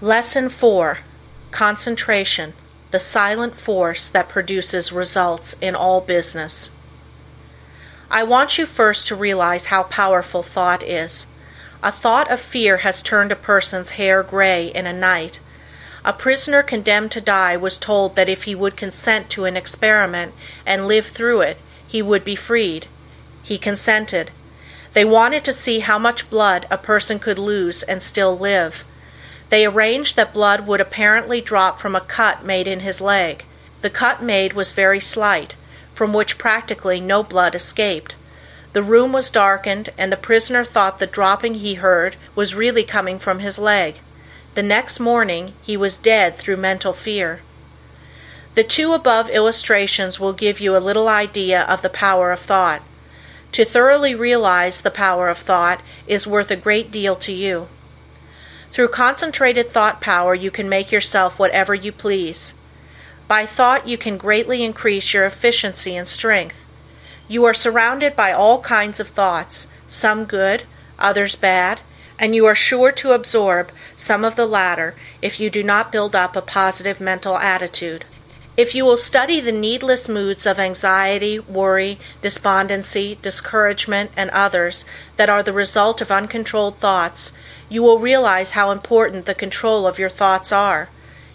LESSON IV. CONCENTRATION: THE SILENT FORCE THAT PRODUCES RESULTS IN ALL BUSINESS I want you first to realize how powerful thought is. A thought of fear has turned a person's hair gray in a night. A prisoner condemned to die was told that if he would consent to an experiment and live through it, he would be freed. He consented. They wanted to see how much blood a person could lose and still live. They arranged that blood would apparently drop from a cut made in his leg. The cut made was very slight, from which practically no blood escaped. The room was darkened, and the prisoner thought the dropping he heard was really coming from his leg. The next morning he was dead through mental fear. The two above illustrations will give you a little idea of the power of thought. To thoroughly realize the power of thought is worth a great deal to you. Through concentrated thought power you can make yourself whatever you please. By thought you can greatly increase your efficiency and strength. You are surrounded by all kinds of thoughts, some good, others bad, and you are sure to absorb some of the latter if you do not build up a positive mental attitude. If you will study the needless moods of anxiety, worry, despondency, discouragement, and others that are the result of uncontrolled thoughts, you will realize how important the control of your thoughts are.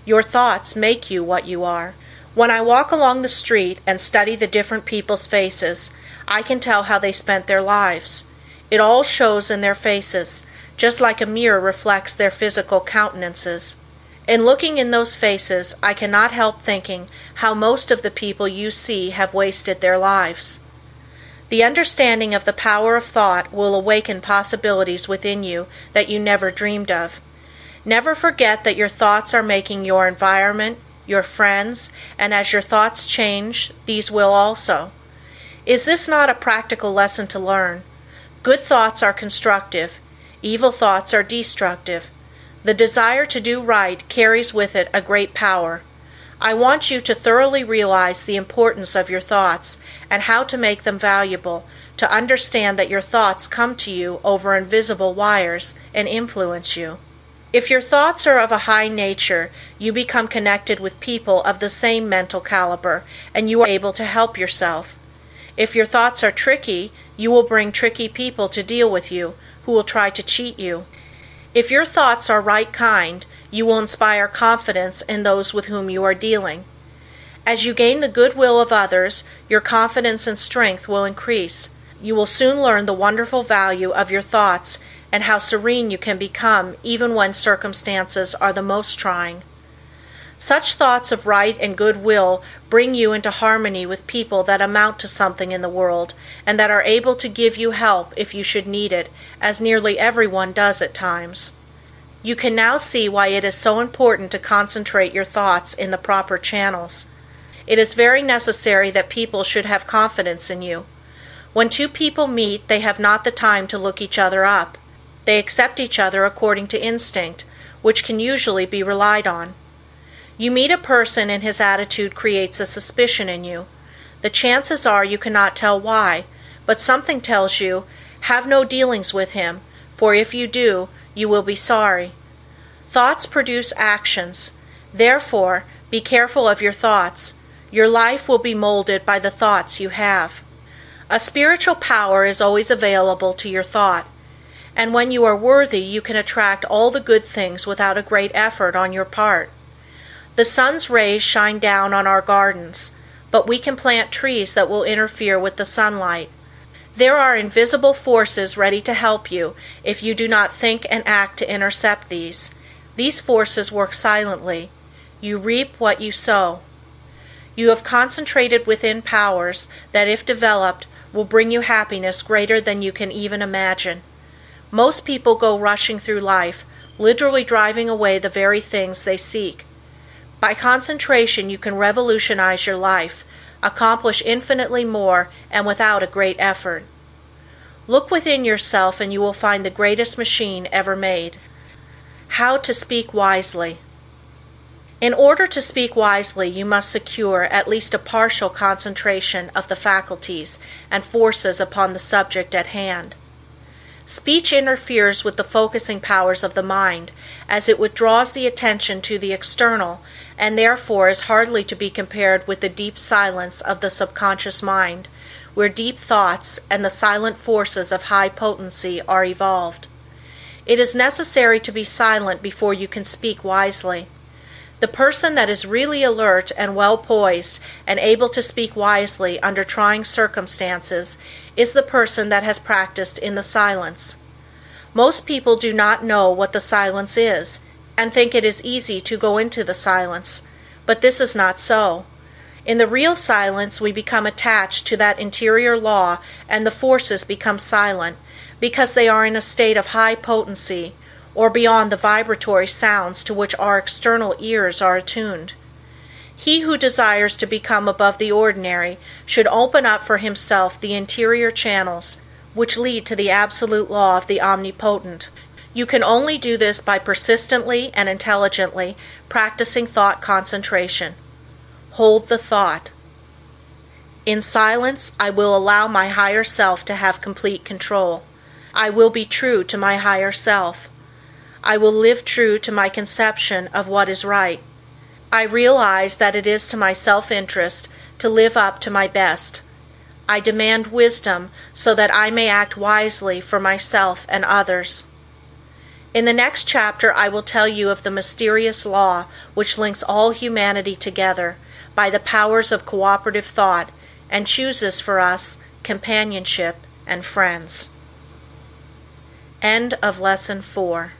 Your thoughts make you what you are. When I walk along the street and study the different people's faces, I can tell how they spent their lives. It all shows in their faces, just like a mirror reflects their physical countenances. In looking in those faces I cannot help thinking how most of the people you see have wasted their lives. The understanding of the power of thought will awaken possibilities within you that you never dreamed of. Never forget that your thoughts are making your environment, your friends, and as your thoughts change these will also. Is this not a practical lesson to learn? Good thoughts are constructive, evil thoughts are destructive. The desire to do right carries with it a great power. I want you to thoroughly realize the importance of your thoughts, and how to make them valuable, to understand that your thoughts come to you over invisible wires, and influence you. If your thoughts are of a high nature you become connected with people of the same mental caliber, and you are able to help yourself. If your thoughts are tricky you will bring tricky people to deal with you, who will try to cheat you. If your thoughts are right kind, you will inspire confidence in those with whom you are dealing. As you gain the good will of others, your confidence and strength will increase. You will soon learn the wonderful value of your thoughts and how serene you can become even when circumstances are the most trying. Such thoughts of right and good will bring you into harmony with people that amount to something in the world, and that are able to give you help if you should need it, as nearly everyone does at times. You can now see why it is so important to concentrate your thoughts in the proper channels. It is very necessary that people should have confidence in you. When two people meet they have not the time to look each other up. They accept each other according to instinct, which can usually be relied on. You meet a person and his attitude creates a suspicion in you. The chances are you cannot tell why, but something tells you, have no dealings with him, for if you do, you will be sorry. Thoughts produce actions. Therefore, be careful of your thoughts. Your life will be molded by the thoughts you have. A spiritual power is always available to your thought, and when you are worthy you can attract all the good things without a great effort on your part. The sun's rays shine down on our gardens, but we can plant trees that will interfere with the sunlight. There are invisible forces ready to help you if you do not think and act to intercept these. These forces work silently. You reap what you sow. You have concentrated within powers that if developed will bring you happiness greater than you can even imagine. Most people go rushing through life, literally driving away the very things they seek. By concentration you can revolutionize your life, accomplish infinitely more and without a great effort. Look within yourself and you will find the greatest machine ever made. How to Speak Wisely. In order to speak wisely you must secure at least a partial concentration of the faculties and forces upon the subject at hand. Speech interferes with the focusing powers of the mind, as it withdraws the attention to the external and therefore is hardly to be compared with the deep silence of the subconscious mind, where deep thoughts and the silent forces of high potency are evolved. It is necessary to be silent before you can speak wisely. The person that is really alert and well poised and able to speak wisely under trying circumstances is the person that has practiced in the silence. Most people do not know what the silence is, and think it is easy to go into the silence, but this is not so. In the real silence we become attached to that interior law and the forces become silent, because they are in a state of high potency, or beyond the vibratory sounds to which our external ears are attuned. He who desires to become above the ordinary should open up for himself the interior channels which lead to the absolute law of the Omnipotent. You can only do this by persistently and intelligently practicing thought concentration. Hold the thought. In silence I will allow my higher self to have complete control. I will be true to my higher self. I will live true to my conception of what is right. I realize that it is to my self interest to live up to my best. I demand wisdom so that I may act wisely for myself and others. In the next chapter I will tell you of the mysterious law which links all humanity together by the powers of cooperative thought and chooses for us companionship and friends. End of Lesson 4